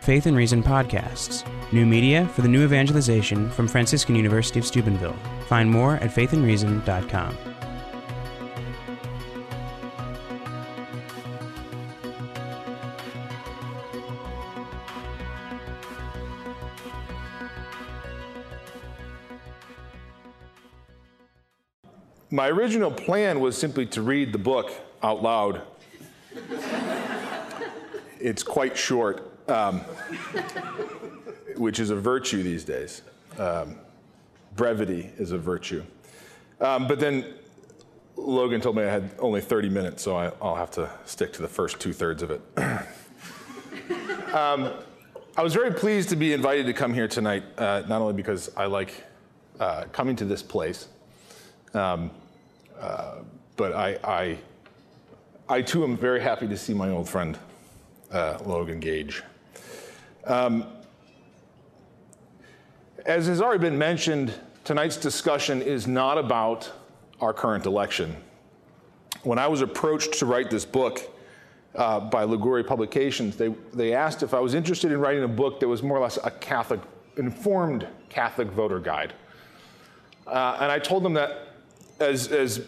Faith and Reason podcasts, new media for the new evangelization from Franciscan University of Steubenville. Find more at faithandreason.com. My original plan was simply to read the book out loud. it's quite short, um, which is a virtue these days. Um, brevity is a virtue. Um, but then Logan told me I had only 30 minutes, so I, will have to stick to the first two thirds of it. Um, I was very pleased to be invited to come here tonight, uh, not only because I like uh, coming to this place. Um, uh, but I, I, I, too am very happy to see my old friend uh, Logan Gage. Um, as has already been mentioned, tonight's discussion is not about our current election. When I was approached to write this book uh, by Liguori Publications, they, they asked if I was interested in writing a book that was more or less a Catholic, informed Catholic voter guide. Uh, and I told them that as, as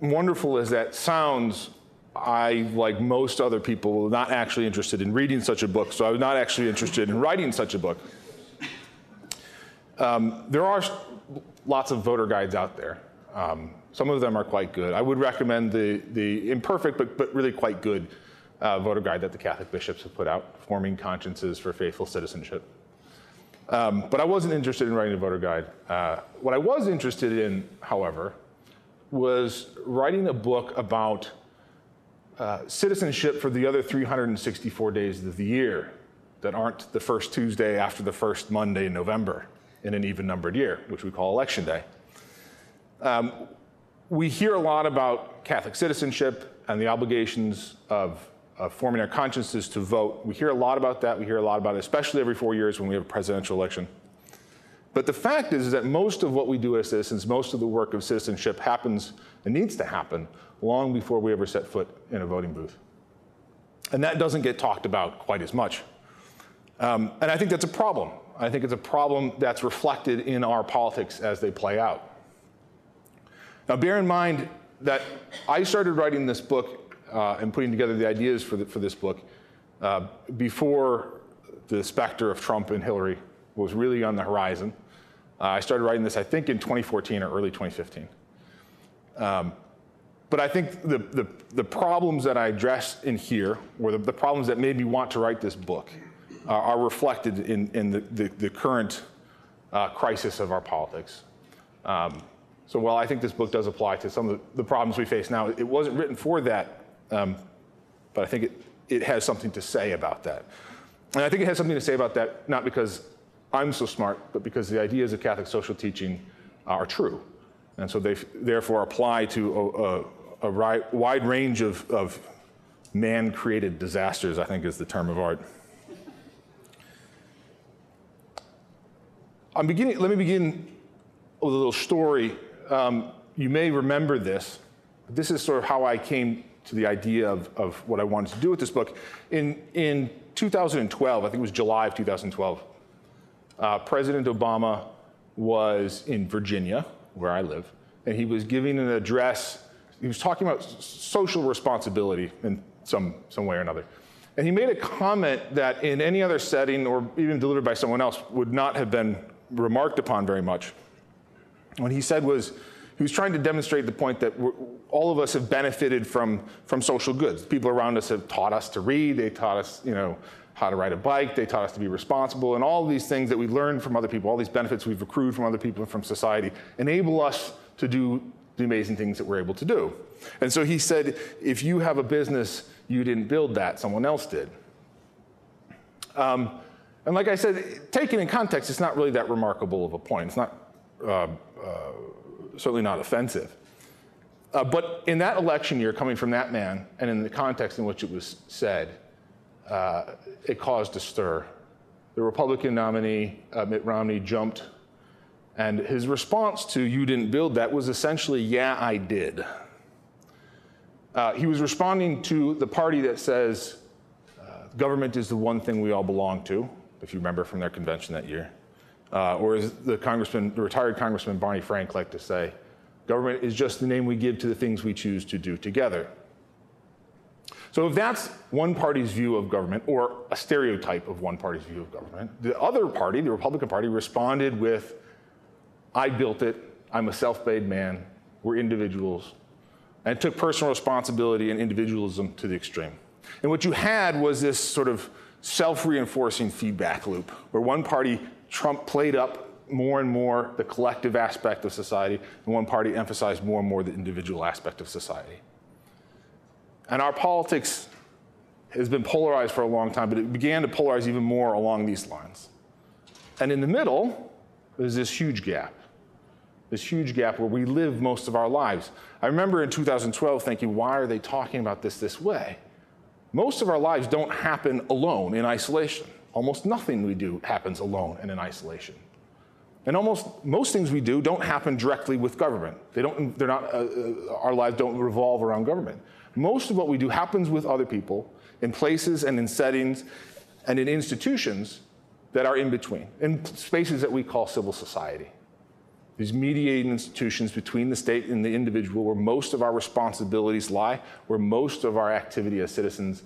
wonderful as that sounds, I, like most other people, not actually interested in reading such a book, so I was not actually interested in writing such a book. Um, there are lots of voter guides out there. Um, some of them are quite good. I would recommend the, the imperfect but, but really quite good uh, voter guide that the Catholic bishops have put out, Forming Consciences for Faithful Citizenship. Um, but I wasn't interested in writing a voter guide. Uh, what I was interested in, however, was writing a book about uh, citizenship for the other 364 days of the year that aren't the first Tuesday after the first Monday in November in an even numbered year, which we call Election Day. Um, we hear a lot about Catholic citizenship and the obligations of, of, forming our consciences to vote. We hear a lot about that. We hear a lot about it, especially every four years when we have a presidential election. But the fact is, is that most of what we do as citizens, most of the work of citizenship happens and needs to happen long before we ever set foot in a voting booth. And that doesn't get talked about quite as much. Um, and I think that's a problem. I think it's a problem that's reflected in our politics as they play out. Now, bear in mind that I started writing this book uh, and putting together the ideas for, the, for this book uh, before the specter of Trump and Hillary was really on the horizon. Uh, I started writing this, I think, in 2014 or early 2015. Um, but I think the, the, the, problems that I address in here, or the, the problems that made me want to write this book, uh, are reflected in, in the, the, the current uh, crisis of our politics. Um, so while I think this book does apply to some of the, problems we face now, it wasn't written for that, um, but I think it, it has something to say about that. And I think it has something to say about that not because I'm so smart, but because the ideas of Catholic social teaching are true. And so they therefore apply to a, a, a wide range of, of man created disasters, I think is the term of art. I'm beginning, let me begin with a little story. Um, you may remember this. This is sort of how I came to the idea of, of what I wanted to do with this book. In, in 2012, I think it was July of 2012, uh, President Obama was in Virginia, where I live, and he was giving an address. He was talking about social responsibility in some, some way or another. And he made a comment that in any other setting or even delivered by someone else would not have been remarked upon very much. What he said was, he was trying to demonstrate the point that all of us have benefited from, from social goods. People around us have taught us to read, they taught us, you know, how to ride a bike, they taught us to be responsible, and all these things that we learned from other people, all these benefits we've accrued from other people and from society, enable us to do the amazing things that we're able to do. And so he said, if you have a business, you didn't build that, someone else did. Um, and like I said, taken in context, it's not really that remarkable of a point. It's not, uh, uh, certainly not offensive. Uh, but in that election year, coming from that man, and in the context in which it was said, uh, it caused a stir. The Republican nominee, uh, Mitt Romney, jumped, and his response to You Didn't Build That was essentially, Yeah, I did. Uh, he was responding to the party that says, uh, government is the one thing we all belong to, if you remember from their convention that year. Uh, or as the congressman, the retired Congressman Barney Frank liked to say, government is just the name we give to the things we choose to do together. So if that's one party's view of government, or a stereotype of one party's view of government, the other party, the Republican Party, responded with, I built it, I'm a self-made man, we're individuals, and took personal responsibility and individualism to the extreme. And what you had was this sort of self-reinforcing feedback loop, where one party Trump played up more and more the collective aspect of society, and one party emphasized more and more the individual aspect of society. And our politics has been polarized for a long time, but it began to polarize even more along these lines. And in the middle, there's this huge gap, this huge gap where we live most of our lives. I remember in 2012 thinking, why are they talking about this this way? Most of our lives don't happen alone in isolation. Almost nothing we do happens alone and in isolation. And almost most things we do don't happen directly with government. They don't, they're not, uh, uh, our lives don't revolve around government. Most of what we do happens with other people in places and in settings and in institutions that are in between, in spaces that we call civil society. These mediating institutions between the state and the individual, where most of our responsibilities lie, where most of our activity as citizens,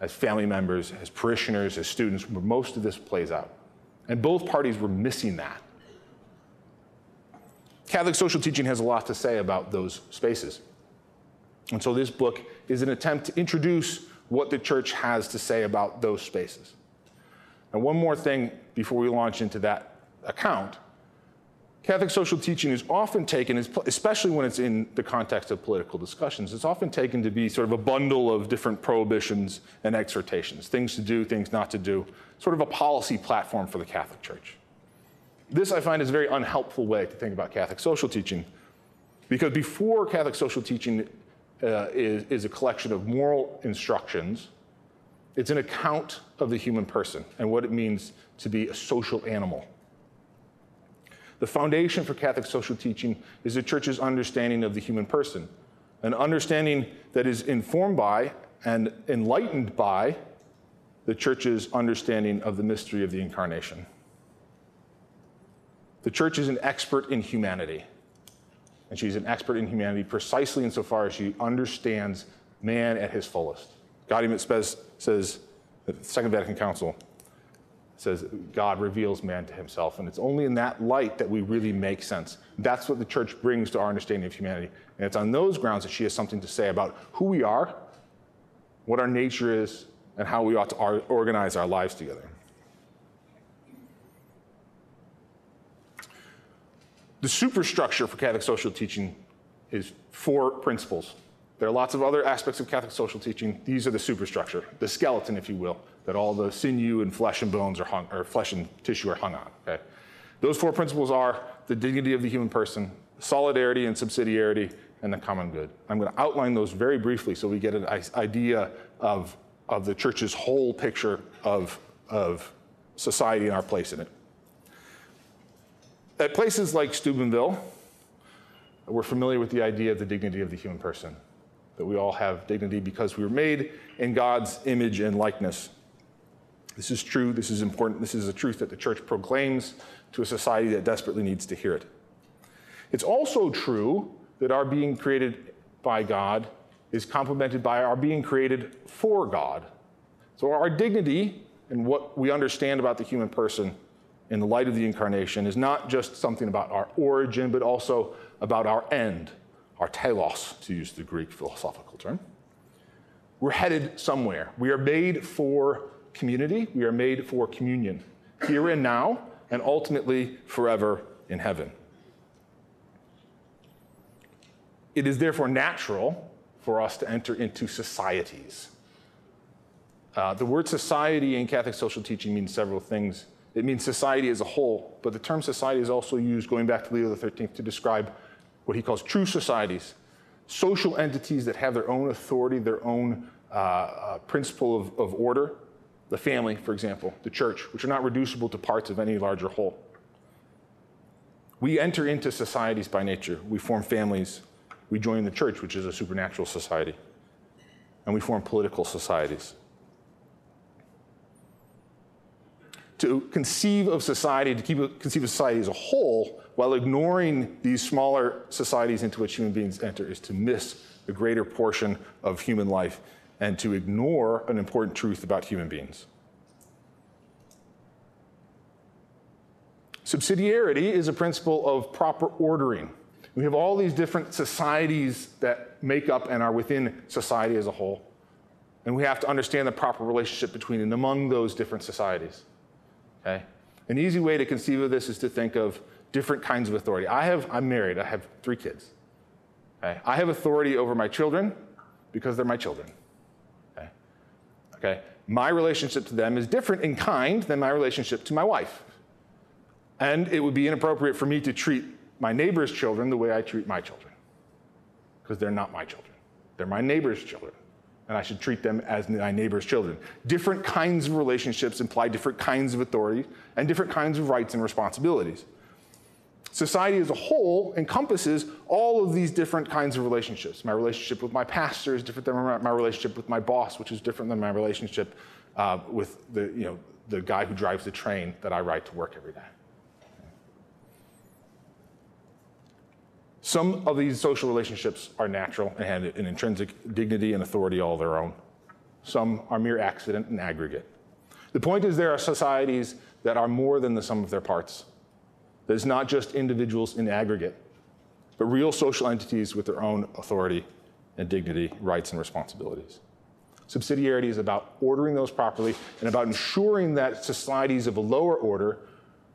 as family members, as parishioners, as students, where most of this plays out. And both parties were missing that. Catholic social teaching has a lot to say about those spaces. And so this book is an attempt to introduce what the church has to say about those spaces. And one more thing before we launch into that account Catholic social teaching is often taken, especially when it's in the context of political discussions, it's often taken to be sort of a bundle of different prohibitions and exhortations, things to do, things not to do, sort of a policy platform for the Catholic Church. This I find is a very unhelpful way to think about Catholic social teaching, because before Catholic social teaching uh, is, is a collection of moral instructions, it's an account of the human person and what it means to be a social animal. The foundation for Catholic social teaching is the church's understanding of the human person, an understanding that is informed by and enlightened by the church's understanding of the mystery of the incarnation. The church is an expert in humanity, and she's an expert in humanity precisely insofar as she understands man at his fullest. Gaudium et Spes says, the Second Vatican Council, says God reveals man to himself. And it's only in that light that we really make sense. That's what the church brings to our understanding of humanity. And it's on those grounds that she has something to say about who we are, what our nature is, and how we ought to organize our lives together. The superstructure for Catholic social teaching is four principles. There are lots of other aspects of Catholic social teaching. These are the superstructure, the skeleton, if you will that all the sinew and flesh and bones are hung, or flesh and tissue are hung on. Okay? Those four principles are the dignity of the human person, solidarity and subsidiarity, and the common good. I'm going to outline those very briefly so we get an idea of, of the church's whole picture of, of society and our place in it. At places like Steubenville, we're familiar with the idea of the dignity of the human person, that we all have dignity because we were made in God's image and likeness. This is true, this is important, this is a truth that the church proclaims to a society that desperately needs to hear it. It's also true that our being created by God is complemented by our being created for God. So our dignity and what we understand about the human person in the light of the incarnation is not just something about our origin, but also about our end, our telos, to use the Greek philosophical term. We're headed somewhere. We are made for community, we are made for communion, here and now, and ultimately forever in heaven. It is therefore natural for us to enter into societies. Uh, the word society in Catholic social teaching means several things. It means society as a whole, but the term society is also used, going back to Leo XIII, to describe what he calls true societies, social entities that have their own authority, their own uh, uh, principle of, of order, the family, for example, the church, which are not reducible to parts of any larger whole. We enter into societies by nature. We form families. We join the church, which is a supernatural society. And we form political societies. To conceive of society, to keep, conceive of society as a whole, while ignoring these smaller societies into which human beings enter, is to miss a greater portion of human life and to ignore an important truth about human beings. Subsidiarity is a principle of proper ordering. We have all these different societies that make up and are within society as a whole. And we have to understand the proper relationship between and among those different societies. Okay? An easy way to conceive of this is to think of different kinds of authority. I have, I'm married, I have three kids. Okay? I have authority over my children because they're my children. Okay? okay? My relationship to them is different in kind than my relationship to my wife. And it would be inappropriate for me to treat my neighbor's children the way I treat my children because they're not my children. They're my neighbor's children and I should treat them as my neighbor's children. Different kinds of relationships imply different kinds of authority and different kinds of rights and responsibilities. Society as a whole encompasses all of these different kinds of relationships. My relationship with my pastor is different than my relationship with my boss, which is different than my relationship uh, with the, you know, the guy who drives the train that I ride to work every day. Some of these social relationships are natural and have an intrinsic dignity and authority all their own. Some are mere accident and aggregate. The point is, there are societies that are more than the sum of their parts. There's not just individuals in aggregate, but real social entities with their own authority and dignity, rights, and responsibilities. Subsidiarity is about ordering those properly and about ensuring that societies of a lower order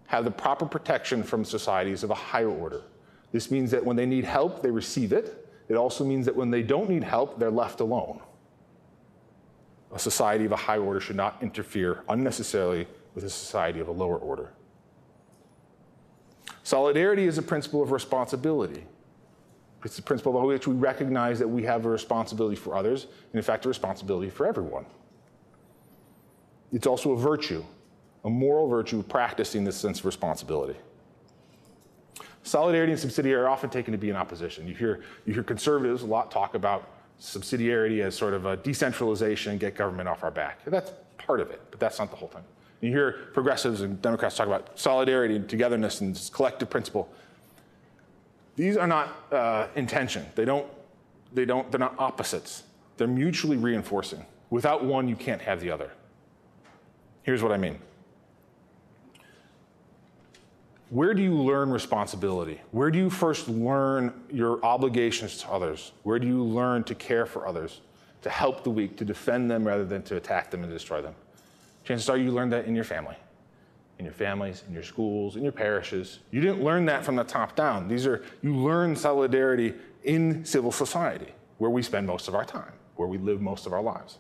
have the proper protection from societies of a higher order. This means that when they need help, they receive it. It also means that when they don't need help, they're left alone. A society of a high order should not interfere unnecessarily with a society of a lower order. Solidarity is a principle of responsibility. It's the principle by which we recognize that we have a responsibility for others, and in fact, a responsibility for everyone. It's also a virtue, a moral virtue practicing this sense of responsibility. Solidarity and subsidiarity are often taken to be in opposition. You hear, you hear conservatives a lot talk about subsidiarity as sort of a decentralization, get government off our back. That's part of it, but that's not the whole thing. You hear progressives and Democrats talk about solidarity and togetherness and collective principle. These are not uh, intention. They don't, they don't, they're not opposites. They're mutually reinforcing. Without one, you can't have the other. Here's what I mean. Where do you learn responsibility? Where do you first learn your obligations to others? Where do you learn to care for others, to help the weak, to defend them rather than to attack them and destroy them? Chances are you learned that in your family, in your families, in your schools, in your parishes. You didn't learn that from the top down. These are, you learn solidarity in civil society, where we spend most of our time, where we live most of our lives.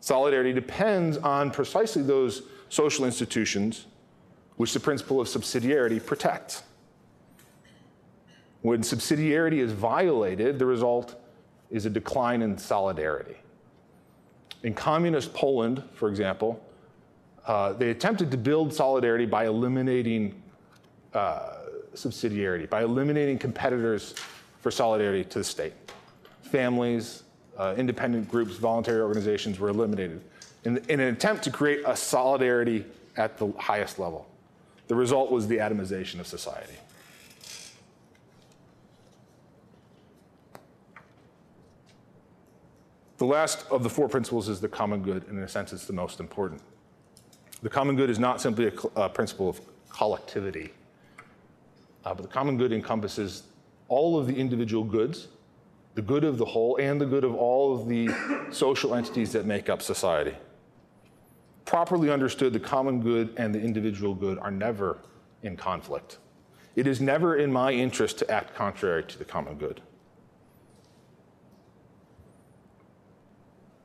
Solidarity depends on precisely those social institutions which the principle of subsidiarity protects. When subsidiarity is violated, the result is a decline in solidarity. In communist Poland, for example, uh, they attempted to build solidarity by eliminating uh, subsidiarity, by eliminating competitors for solidarity to the state. Families, uh, independent groups, voluntary organizations were eliminated in, in, an attempt to create a solidarity at the highest level. The result was the atomization of society. The last of the four principles is the common good, and in a sense, it's the most important. The common good is not simply a, a principle of collectivity, uh, but the common good encompasses all of the individual goods, the good of the whole, and the good of all of the social entities that make up society properly understood, the common good and the individual good are never in conflict. It is never in my interest to act contrary to the common good.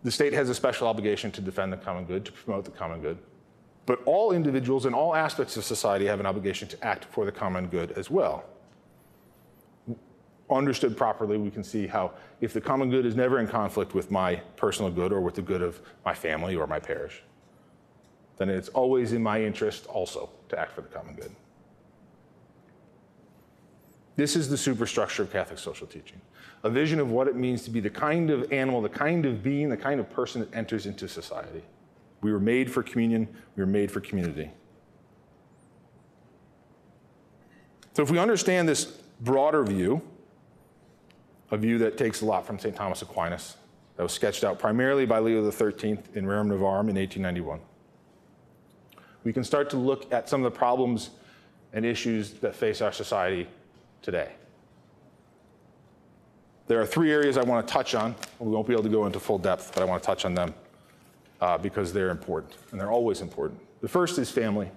The state has a special obligation to defend the common good, to promote the common good. But all individuals in all aspects of society have an obligation to act for the common good as well. Understood properly, we can see how if the common good is never in conflict with my personal good or with the good of my family or my parish, then it's always in my interest also to act for the common good. This is the superstructure of Catholic social teaching a vision of what it means to be the kind of animal, the kind of being, the kind of person that enters into society We were made for communion, we were made for community. So, if we understand this broader view, a view that takes a lot from St. Thomas Aquinas, that was sketched out primarily by Leo XIII in Rerum Novarum in 1891, we can start to look at some of the problems and issues that face our society today. There are three areas I want to touch on. We won't be able to go into full depth, but I want to touch on them uh, because they're important, and they're always important. The first is family.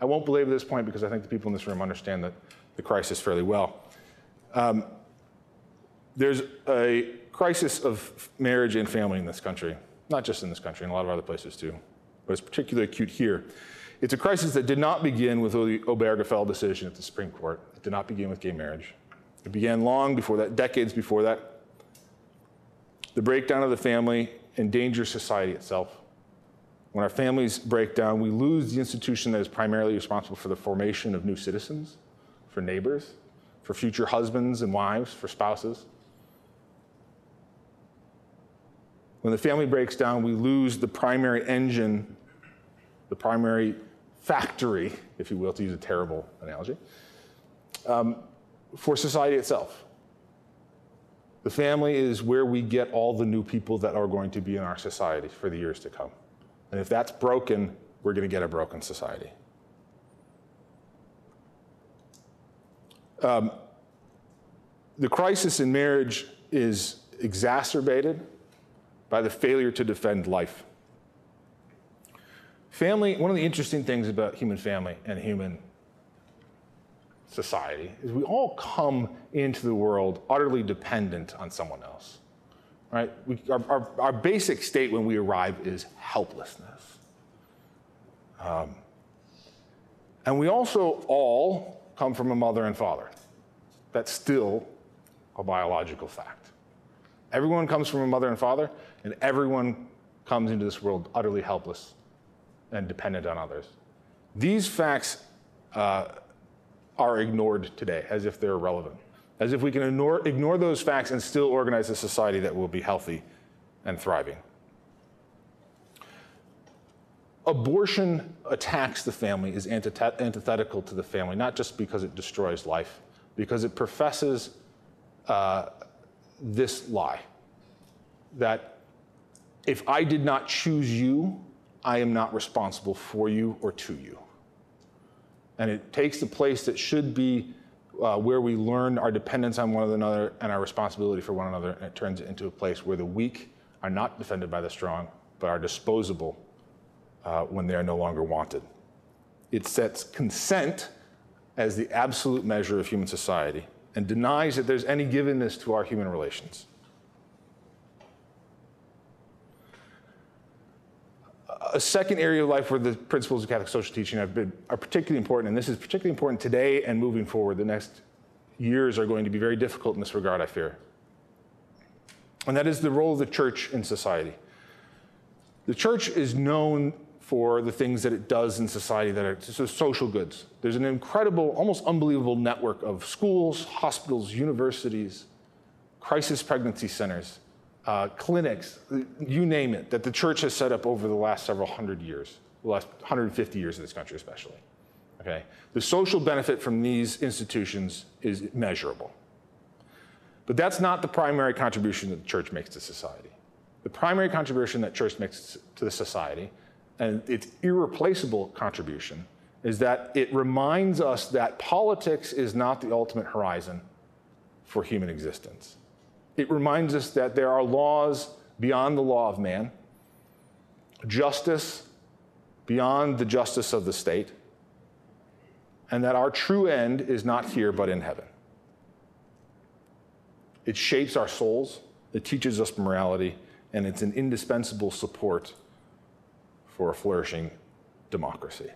I won't belabor this point because I think the people in this room understand that the crisis fairly well. Um, there's a crisis of marriage and family in this country, not just in this country, in a lot of other places too, but it's particularly acute here. It's a crisis that did not begin with the Obergefell decision at the Supreme Court. It did not begin with gay marriage. It began long before that, decades before that. The breakdown of the family endangers society itself. When our families break down, we lose the institution that is primarily responsible for the formation of new citizens, for neighbors, for future husbands and wives, for spouses. When the family breaks down, we lose the primary engine, the primary factory, if you will, to use a terrible analogy, um, for society itself. The family is where we get all the new people that are going to be in our society for the years to come. And if that's broken, we're going to get a broken society. Um, the crisis in marriage is exacerbated by the failure to defend life. Family, one of the interesting things about human family and human society is we all come into the world utterly dependent on someone else. Right? We, our, our, our, basic state when we arrive is helplessness. Um, and we also all come from a mother and father. That's still a biological fact. Everyone comes from a mother and father, and everyone comes into this world utterly helpless and dependent on others. These facts uh, are ignored today as if they're irrelevant, as if we can ignore, ignore those facts and still organize a society that will be healthy and thriving. Abortion attacks the family, is antithetical to the family, not just because it destroys life, because it professes uh, this lie that if I did not choose you, I am not responsible for you or to you. And it takes the place that should be uh, where we learn our dependence on one another and our responsibility for one another, and it turns it into a place where the weak are not defended by the strong, but are disposable uh, when they are no longer wanted. It sets consent as the absolute measure of human society and denies that there's any givenness to our human relations. A second area of life where the principles of Catholic social teaching have been, are particularly important, and this is particularly important today and moving forward. The next years are going to be very difficult in this regard, I fear. And that is the role of the church in society. The church is known for the things that it does in society that are social goods. There's an incredible, almost unbelievable network of schools, hospitals, universities, crisis pregnancy centers, uh, clinics, you name it, that the church has set up over the last several hundred years, the last 150 years in this country especially. Okay? The social benefit from these institutions is measurable. But that's not the primary contribution that the church makes to society. The primary contribution that church makes to the society, and its irreplaceable contribution, is that it reminds us that politics is not the ultimate horizon for human existence it reminds us that there are laws beyond the law of man, justice beyond the justice of the state, and that our true end is not here but in heaven. It shapes our souls, it teaches us morality, and it's an indispensable support for a flourishing democracy.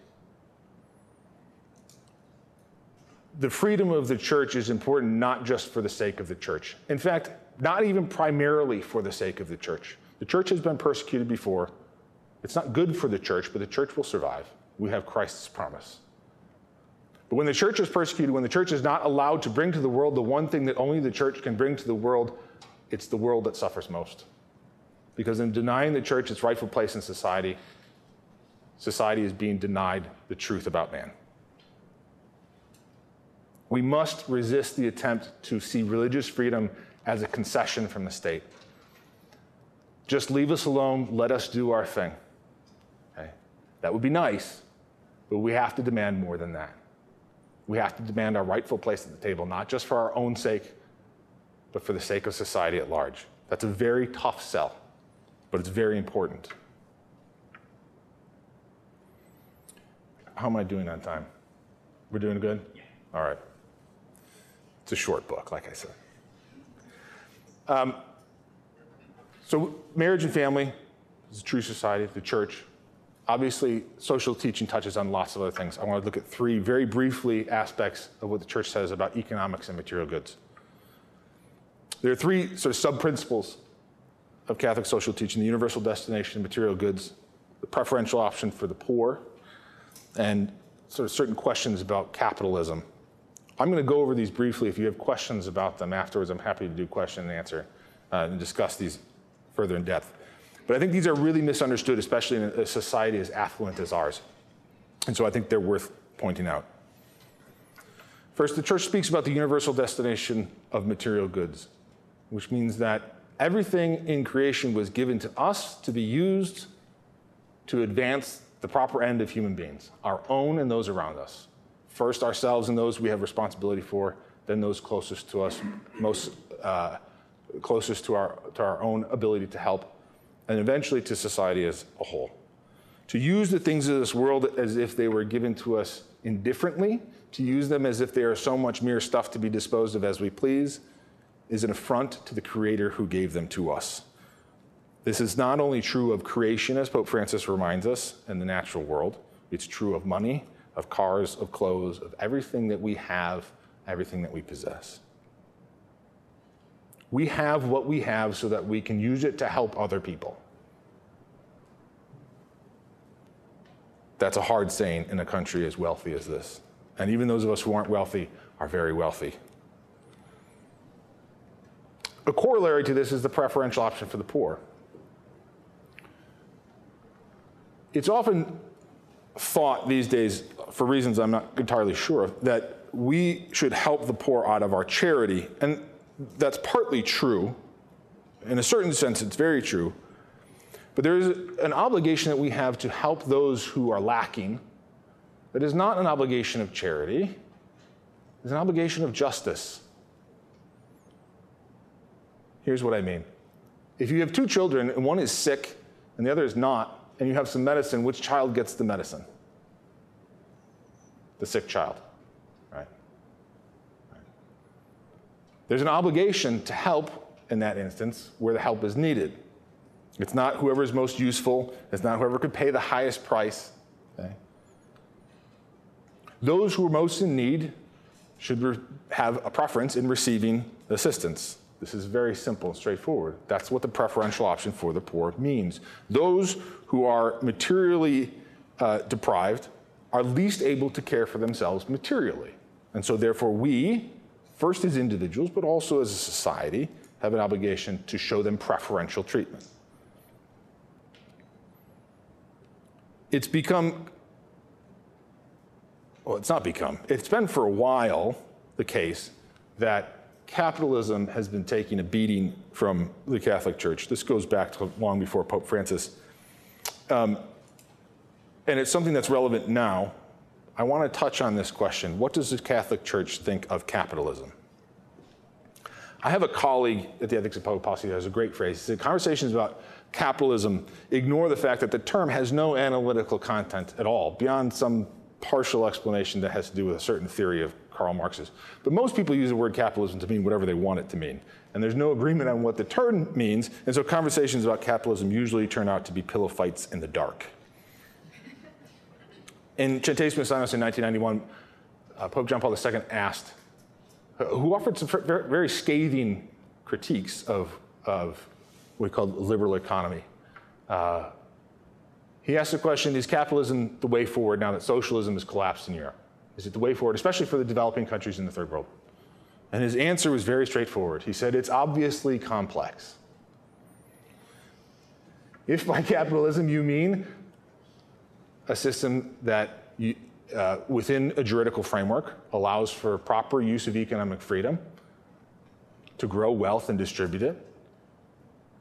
The freedom of the church is important not just for the sake of the church. In fact, not even primarily for the sake of the church. The church has been persecuted before. It's not good for the church, but the church will survive. We have Christ's promise. But when the church is persecuted, when the church is not allowed to bring to the world the one thing that only the church can bring to the world, it's the world that suffers most. Because in denying the church its rightful place in society, society is being denied the truth about man. We must resist the attempt to see religious freedom as a concession from the state. Just leave us alone, let us do our thing. Okay? That would be nice, but we have to demand more than that. We have to demand our rightful place at the table, not just for our own sake, but for the sake of society at large. That's a very tough sell, but it's very important. How am I doing on time? We're doing good? Yeah. All right. It's a short book, like I said. Um, so, marriage and family is a true society, the church. Obviously, social teaching touches on lots of other things. I want to look at three very briefly aspects of what the church says about economics and material goods. There are three sort of sub principles of Catholic social teaching the universal destination of material goods, the preferential option for the poor, and sort of certain questions about capitalism. I'm going to go over these briefly. If you have questions about them afterwards, I'm happy to do question and answer uh, and discuss these further in depth. But I think these are really misunderstood, especially in a society as affluent as ours. And so I think they're worth pointing out. First, the church speaks about the universal destination of material goods, which means that everything in creation was given to us to be used to advance the proper end of human beings, our own and those around us. First, ourselves and those we have responsibility for, then those closest to us, most uh, closest to our, to our own ability to help, and eventually to society as a whole. To use the things of this world as if they were given to us indifferently, to use them as if they are so much mere stuff to be disposed of as we please, is an affront to the Creator who gave them to us. This is not only true of creation, as Pope Francis reminds us, in the natural world, it's true of money, of cars, of clothes, of everything that we have, everything that we possess. We have what we have so that we can use it to help other people. That's a hard saying in a country as wealthy as this. And even those of us who aren't wealthy are very wealthy. A corollary to this is the preferential option for the poor. It's often thought these days, for reasons I'm not entirely sure of, that we should help the poor out of our charity. And that's partly true. In a certain sense, it's very true. But there is an obligation that we have to help those who are lacking that is not an obligation of charity, it's an obligation of justice. Here's what I mean. If you have two children and one is sick and the other is not, and you have some medicine, which child gets the medicine? The sick child, right? There's an obligation to help in that instance where the help is needed. It's not whoever is most useful, it's not whoever could pay the highest price. Okay? Those who are most in need should re- have a preference in receiving assistance. This is very simple and straightforward. That's what the preferential option for the poor means. Those who are materially uh, deprived are least able to care for themselves materially. And so, therefore, we, first as individuals, but also as a society, have an obligation to show them preferential treatment. It's become, well, it's not become, it's been for a while the case that capitalism has been taking a beating from the Catholic Church. This goes back to long before Pope Francis. Um, and it's something that's relevant now. I want to touch on this question What does the Catholic Church think of capitalism? I have a colleague at the Ethics of Public Policy that has a great phrase. He said, Conversations about capitalism ignore the fact that the term has no analytical content at all, beyond some partial explanation that has to do with a certain theory of Karl Marx's. But most people use the word capitalism to mean whatever they want it to mean. And there's no agreement on what the term means, and so conversations about capitalism usually turn out to be pillow fights in the dark. In Centesimus Annus in 1991, uh, Pope John Paul II asked, uh, who offered some very, scathing critiques of, of what we call liberal economy. Uh, he asked the question Is capitalism the way forward now that socialism has collapsed in Europe? Is it the way forward, especially for the developing countries in the third world? And his answer was very straightforward. He said, It's obviously complex. If by capitalism you mean a system that, you, uh, within a juridical framework, allows for proper use of economic freedom to grow wealth and distribute it,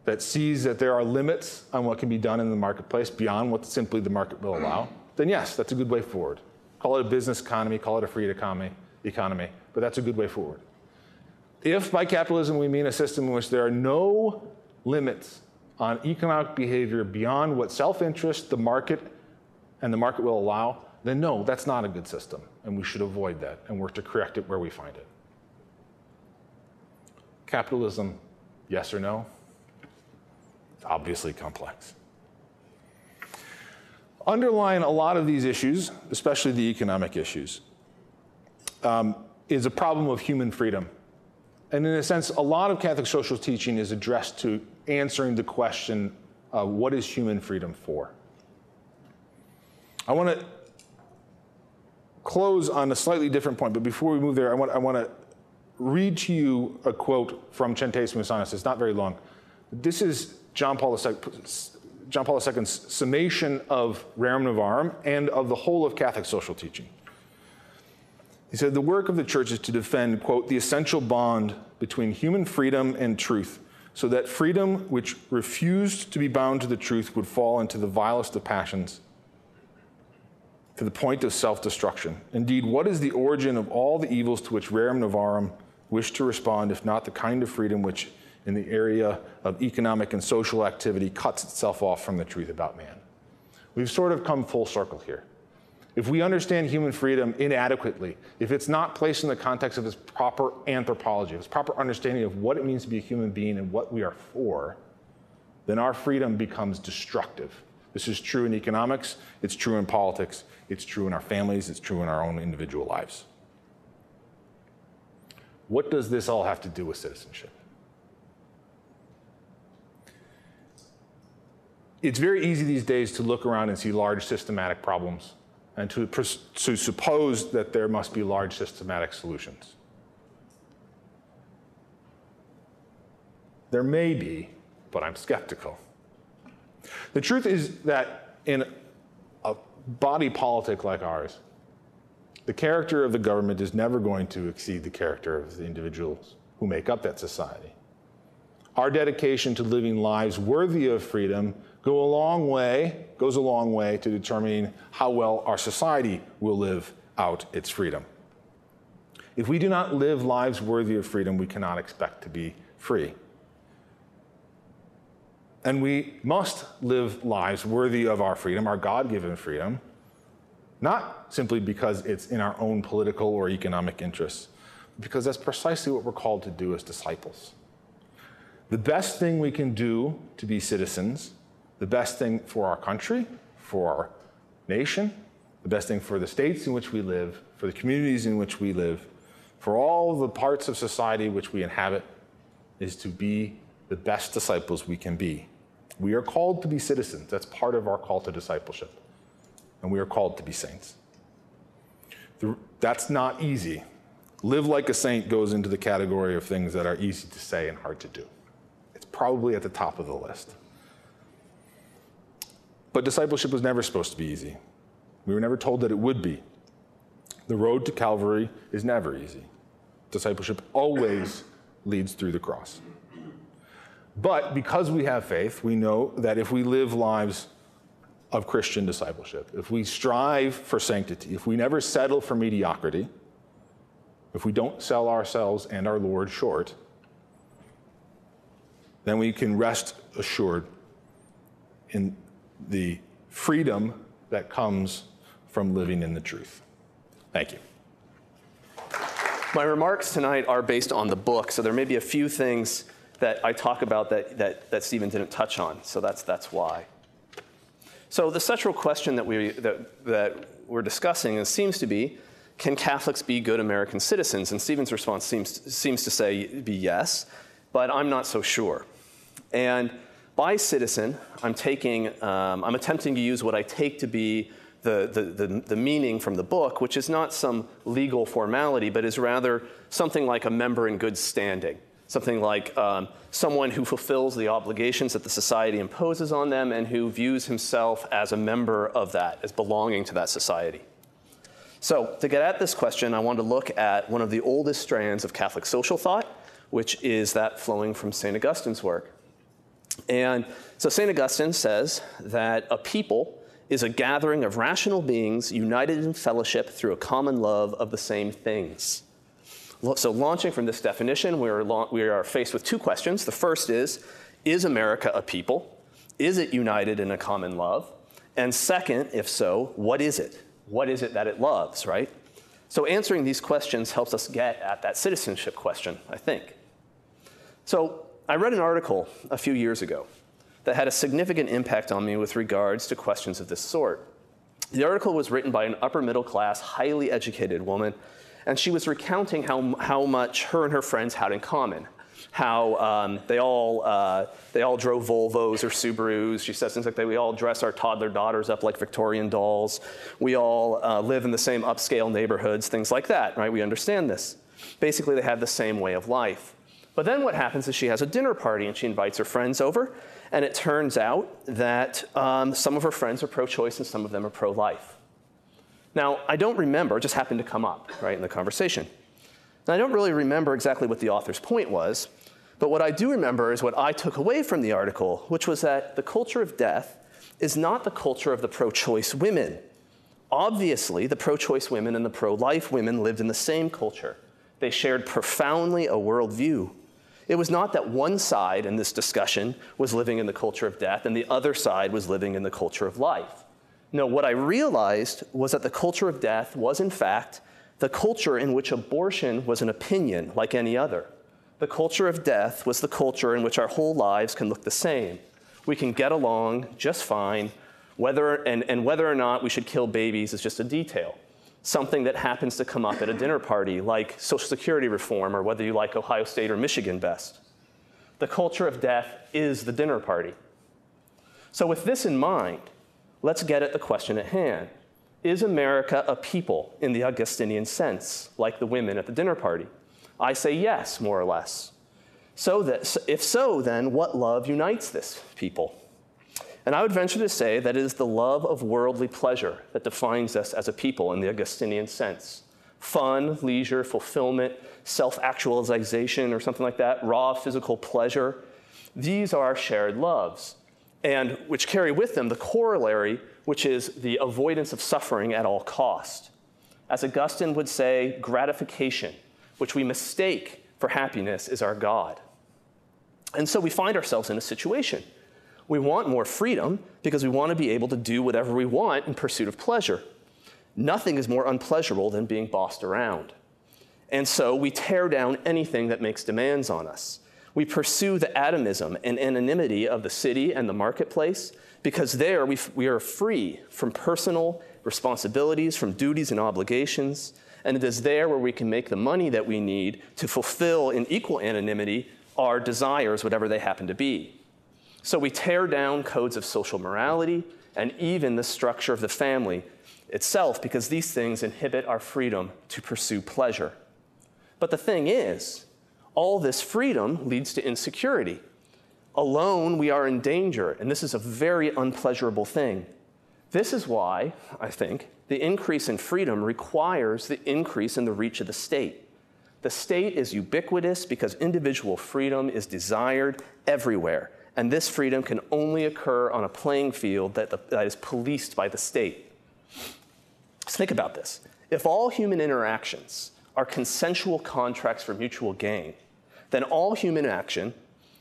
that sees that there are limits on what can be done in the marketplace beyond what simply the market will allow, then yes, that's a good way forward. Call it a business economy, call it a free economy, economy, but that's a good way forward. If by capitalism we mean a system in which there are no limits on economic behavior beyond what self interest, the market, and the market will allow, then no, that's not a good system, and we should avoid that and work to correct it where we find it. Capitalism, yes or no? It's obviously complex. Underlying a lot of these issues, especially the economic issues, um, is a problem of human freedom. And in a sense, a lot of Catholic social teaching is addressed to answering the question what is human freedom for? I want to close on a slightly different point, but before we move there, I want, I want to read to you a quote from Centesimus Annus. It's not very long. This is John Paul II, John Paul II's summation of Rerum Novarum and of the whole of Catholic social teaching. He said, The work of the church is to defend, quote, the essential bond between human freedom and truth, so that freedom which refused to be bound to the truth would fall into the vilest of passions, to the point of self destruction. Indeed, what is the origin of all the evils to which Rerum Novarum wished to respond, if not the kind of freedom which, in the area of economic and social activity, cuts itself off from the truth about man? We've sort of come full circle here. If we understand human freedom inadequately, if it's not placed in the context of its proper anthropology, its proper understanding of what it means to be a human being and what we are for, then our freedom becomes destructive. This is true in economics, it's true in politics, it's true in our families, it's true in our own individual lives. What does this all have to do with citizenship? It's very easy these days to look around and see large systematic problems and to, to suppose that there must be large systematic solutions. There may be, but I'm skeptical. The truth is that in body politic like ours, the character of the government is never going to exceed the character of the individuals who make up that society. Our dedication to living lives worthy of freedom go a long way, goes a long way to determining how well our society will live out its freedom. If we do not live lives worthy of freedom, we cannot expect to be free. And we must live lives worthy of our freedom, our God given freedom, not simply because it's in our own political or economic interests, because that's precisely what we're called to do as disciples. The best thing we can do to be citizens the best thing for our country, for our nation, the best thing for the states in which we live, for the communities in which we live, for all the parts of society which we inhabit, is to be the best disciples we can be. We are called to be citizens. That's part of our call to discipleship. And we are called to be saints. That's not easy. Live like a saint goes into the category of things that are easy to say and hard to do. It's probably at the top of the list. But discipleship was never supposed to be easy. We were never told that it would be. The road to Calvary is never easy. Discipleship always leads through the cross. But because we have faith, we know that if we live lives of Christian discipleship, if we strive for sanctity, if we never settle for mediocrity, if we don't sell ourselves and our Lord short, then we can rest assured in the freedom that comes from living in the truth. Thank you. My remarks tonight are based on the book, so there may be a few things that I talk about that, that, that Stephen didn't touch on, so that's, that's why. So the central question that, we, that, that we're discussing is, seems to be, can Catholics be good American citizens? And Stephen's response seems, seems to say be yes, but I'm not so sure. And by citizen, I'm taking, um, I'm attempting to use what I take to be the, the, the, the, meaning from the book, which is not some legal formality, but is rather something like a member in good standing. Something like um, someone who fulfills the obligations that the society imposes on them and who views himself as a member of that, as belonging to that society. So, to get at this question, I want to look at one of the oldest strands of Catholic social thought, which is that flowing from St. Augustine's work. And so, St. Augustine says that a people is a gathering of rational beings united in fellowship through a common love of the same things. So, launching from this definition, we are, we are faced with two questions. The first is Is America a people? Is it united in a common love? And second, if so, what is it? what is it that it loves, right? So answering these questions helps us get at that citizenship question, I think. So I read an article a few years ago that had a significant impact on me with regards to questions of this sort. The article was written by an upper middle class, highly educated woman, and she was recounting how, how much her and her friends had in common, how um, they, all, uh, they all drove Volvos or Subarus. She says things like that. We all dress our toddler daughters up like Victorian dolls. We all uh, live in the same upscale neighborhoods, things like that, right? We understand this. Basically, they have the same way of life. But then what happens is she has a dinner party and she invites her friends over, and it turns out that um, some of her friends are pro choice and some of them are pro life. Now, I don't remember, it just happened to come up, right, in the conversation. I don't really remember exactly what the author's point was, but what I do remember is what I took away from the article, which was that the culture of death is not the culture of the pro choice women. Obviously, the pro choice women and the pro life women lived in the same culture. They shared profoundly a worldview. It was not that one side in this discussion was living in the culture of death and the other side was living in the culture of life. No, what I realized was that the culture of death was, in fact, the culture in which abortion was an opinion like any other. The culture of death was the culture in which our whole lives can look the same. We can get along just fine, whether, and, and whether or not we should kill babies is just a detail. Something that happens to come up at a dinner party, like Social Security reform or whether you like Ohio State or Michigan best. The culture of death is the dinner party. So, with this in mind, let's get at the question at hand is America a people in the Augustinian sense, like the women at the dinner party? I say yes, more or less. So that, if so, then what love unites this people? And I would venture to say that it is the love of worldly pleasure that defines us as a people in the Augustinian sense. Fun, leisure, fulfillment, self actualization, or something like that, raw physical pleasure. These are our shared loves, and which carry with them the corollary which is the avoidance of suffering at all cost. As Augustine would say, gratification, which we mistake for happiness, is our God. And so we find ourselves in a situation. We want more freedom because we want to be able to do whatever we want in pursuit of pleasure. Nothing is more unpleasurable than being bossed around. And so we tear down anything that makes demands on us. We pursue the atomism and anonymity of the city and the marketplace because there we, we are free from personal responsibilities, from duties and obligations, and it is there where we can make the money that we need to fulfill in equal anonymity our desires, whatever they happen to be. So we tear down codes of social morality and even the structure of the family itself because these things inhibit our freedom to pursue pleasure. But the thing is, all this freedom leads to insecurity. Alone, we are in danger, and this is a very unpleasurable thing. This is why, I think, the increase in freedom requires the increase in the reach of the state. The state is ubiquitous because individual freedom is desired everywhere, and this freedom can only occur on a playing field that, the, that is policed by the state. Let's think about this. If all human interactions are consensual contracts for mutual gain, then all human action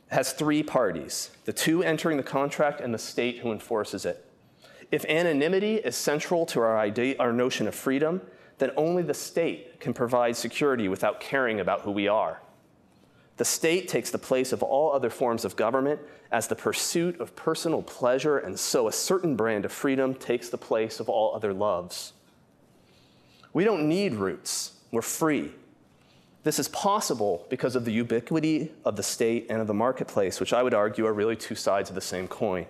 has three parties the two entering the contract and the state who enforces it. If anonymity is central to our, idea, our notion of freedom, then only the state can provide security without caring about who we are. The state takes the place of all other forms of government as the pursuit of personal pleasure, and so a certain brand of freedom takes the place of all other loves. We don't need roots, we're free. This is possible because of the ubiquity of the state and of the marketplace, which I would argue are really two sides of the same coin.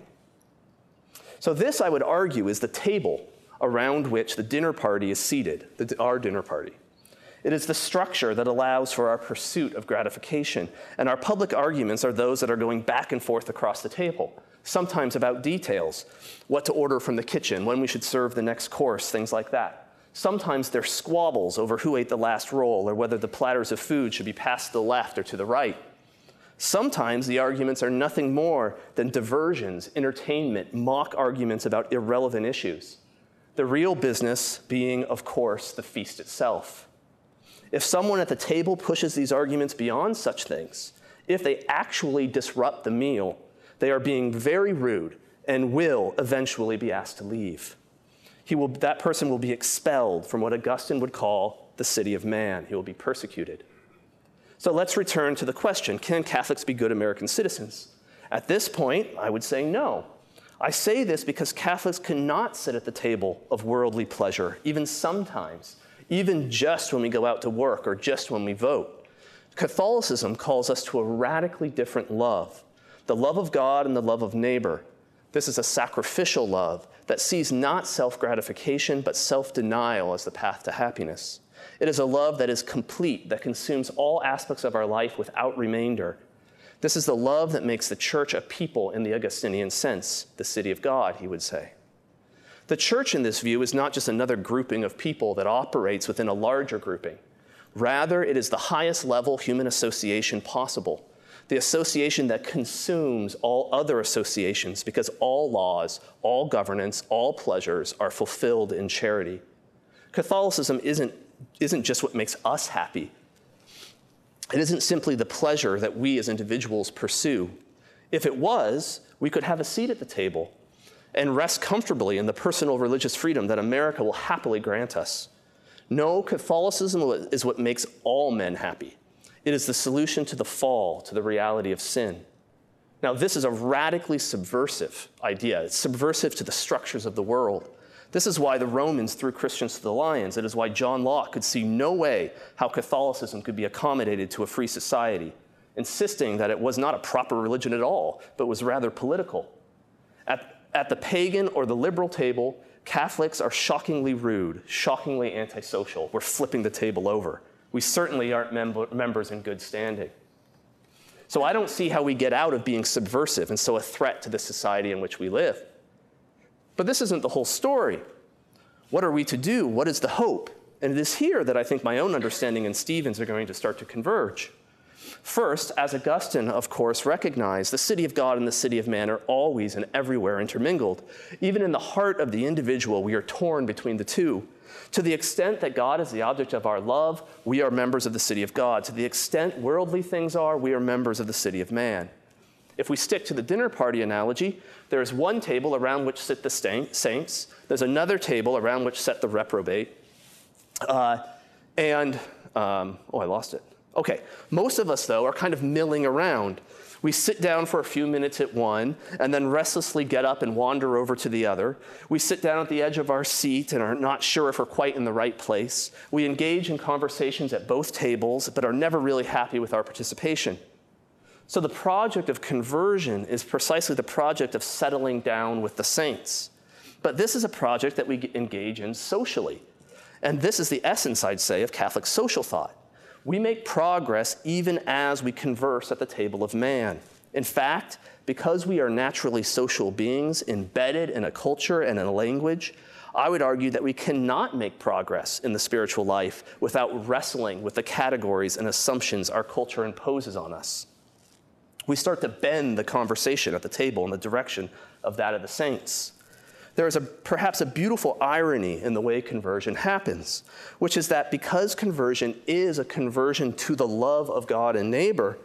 So, this, I would argue, is the table around which the dinner party is seated, the, our dinner party. It is the structure that allows for our pursuit of gratification. And our public arguments are those that are going back and forth across the table, sometimes about details what to order from the kitchen, when we should serve the next course, things like that. Sometimes they're squabbles over who ate the last roll or whether the platters of food should be passed to the left or to the right. Sometimes the arguments are nothing more than diversions, entertainment, mock arguments about irrelevant issues. The real business being, of course, the feast itself. If someone at the table pushes these arguments beyond such things, if they actually disrupt the meal, they are being very rude and will eventually be asked to leave. He will, that person will be expelled from what Augustine would call the city of man. He will be persecuted. So let's return to the question can Catholics be good American citizens? At this point, I would say no. I say this because Catholics cannot sit at the table of worldly pleasure, even sometimes, even just when we go out to work or just when we vote. Catholicism calls us to a radically different love the love of God and the love of neighbor. This is a sacrificial love that sees not self gratification, but self denial as the path to happiness. It is a love that is complete, that consumes all aspects of our life without remainder. This is the love that makes the church a people in the Augustinian sense, the city of God, he would say. The church, in this view, is not just another grouping of people that operates within a larger grouping. Rather, it is the highest level human association possible, the association that consumes all other associations because all laws, all governance, all pleasures are fulfilled in charity. Catholicism isn't, isn't just what makes us happy, it isn't simply the pleasure that we as individuals pursue. If it was, we could have a seat at the table and rest comfortably in the personal religious freedom that America will happily grant us. No, Catholicism is what makes all men happy. It is the solution to the fall, to the reality of sin. Now, this is a radically subversive idea. It's subversive to the structures of the world. This is why the Romans threw Christians to the lions. It is why John Locke could see no way how Catholicism could be accommodated to a free society, insisting that it was not a proper religion at all, but was rather political. At, at the pagan or the liberal table, Catholics are shockingly rude, shockingly antisocial. We're flipping the table over. We certainly aren't mem- members in good standing. So I don't see how we get out of being subversive and so a threat to the society in which we live. But this isn't the whole story. What are we to do? What is the hope? And it is here that I think my own understanding and Stephen's are going to start to converge. First, as Augustine, of course, recognized, the city of God and the city of man are always and everywhere intermingled. Even in the heart of the individual, we are torn between the two. To the extent that God is the object of our love, we are members of the city of God. To the extent worldly things are, we are members of the city of man. If we stick to the dinner party analogy, there is one table around which sit the saints, there's another table around which sit the reprobate, uh, and, um, oh, I lost it. Okay, most of us, though, are kind of milling around. We sit down for a few minutes at one and then restlessly get up and wander over to the other. We sit down at the edge of our seat and are not sure if we're quite in the right place. We engage in conversations at both tables but are never really happy with our participation. So, the project of conversion is precisely the project of settling down with the saints. But this is a project that we engage in socially. And this is the essence, I'd say, of Catholic social thought. We make progress even as we converse at the table of man. In fact, because we are naturally social beings embedded in a culture and in a language, I would argue that we cannot make progress in the spiritual life without wrestling with the categories and assumptions our culture imposes on us we start to bend the conversation at the table in the direction of that of the saints. There is a, perhaps a beautiful irony in the way conversion happens, which is that because conversion is a conversion to the love of God and neighbor,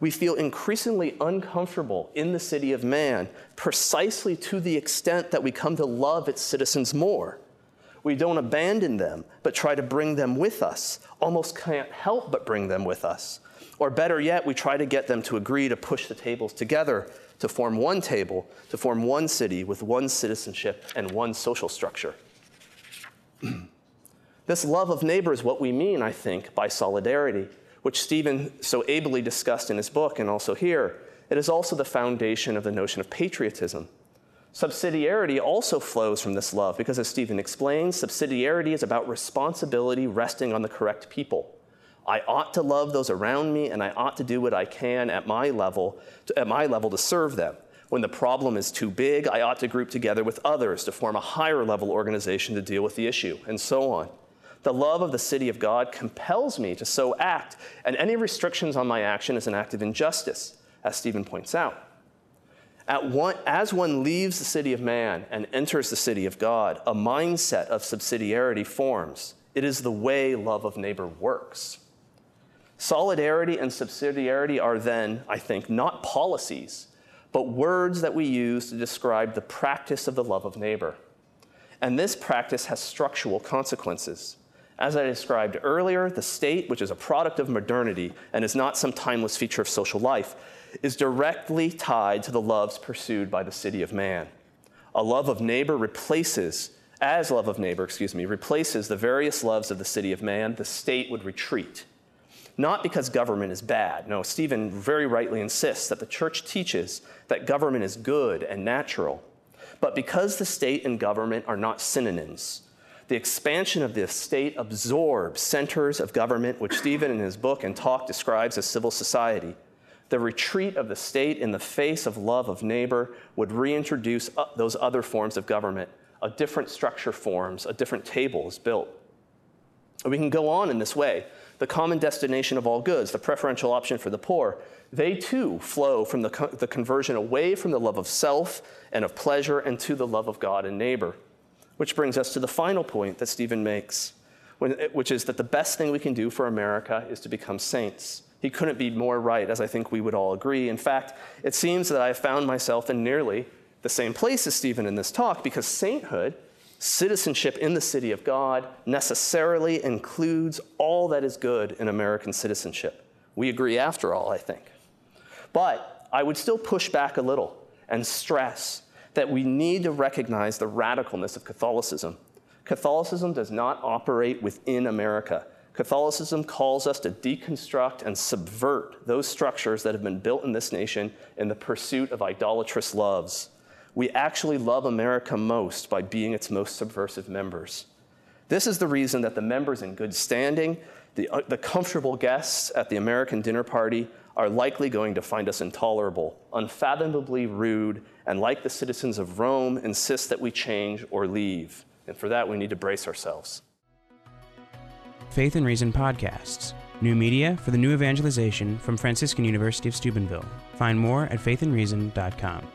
we feel increasingly uncomfortable in the city of man precisely to the extent that we come to love its citizens more. We don't abandon them, but try to bring them with us, almost can't help but bring them with us. Or better yet, we try to get them to agree to push the tables together to form one table, to form one city with one citizenship and one social structure. this love of neighbor is what we mean, I think, by solidarity, which Stephen so ably discussed in his book and also here. It is also the foundation of the notion of patriotism. Subsidiarity also flows from this love because, as Stephen explains, subsidiarity is about responsibility resting on the correct people. I ought to love those around me, and I ought to do what I can at my level to, at my level to serve them. When the problem is too big, I ought to group together with others to form a higher level organization to deal with the issue, and so on. The love of the city of God compels me to so act, and any restrictions on my action is an act of injustice, as Stephen points out. One, as one leaves the city of man and enters the city of God, a mindset of subsidiarity forms. It is the way love of neighbor works. Solidarity and subsidiarity are then, I think, not policies, but words that we use to describe the practice of the love of neighbor. And this practice has structural consequences. As I described earlier, the state, which is a product of modernity and is not some timeless feature of social life, is directly tied to the loves pursued by the city of man. A love of neighbor replaces, as love of neighbor, excuse me, replaces the various loves of the city of man, the state would retreat. Not because government is bad. No, Stephen very rightly insists that the church teaches that government is good and natural. But because the state and government are not synonyms, the expansion of the state absorbs centers of government, which Stephen in his book and talk describes as civil society the retreat of the state in the face of love of neighbor would reintroduce those other forms of government. A different structure forms, a different table is built. we can go on in this way. The common destination of all goods, the preferential option for the poor, they too flow from the, co- the conversion away from the love of self and of pleasure and to the love of God and neighbor. Which brings us to the final point that Stephen makes, when, which is that the best thing we can do for America is to become saints. He couldn't be more right, as I think we would all agree. In fact, it seems that I have found myself in nearly the same place as Stephen in this talk because sainthood, citizenship in the city of God, necessarily includes all that is good in American citizenship. We agree after all, I think. But I would still push back a little and stress that we need to recognize the radicalness of Catholicism. Catholicism does not operate within America. Catholicism calls us to deconstruct and subvert those structures that have been built in this nation in the pursuit of idolatrous loves. We actually love America most by being its most subversive members. This is the reason that the members in good standing, the, uh, the comfortable guests at the American dinner party, are likely going to find us intolerable, unfathomably rude, and like the citizens of Rome, insist that we change or leave. And for that, we need to brace ourselves. Faith and Reason podcasts, new media for the new evangelization from Franciscan University of Steubenville. Find more at faithandreason.com.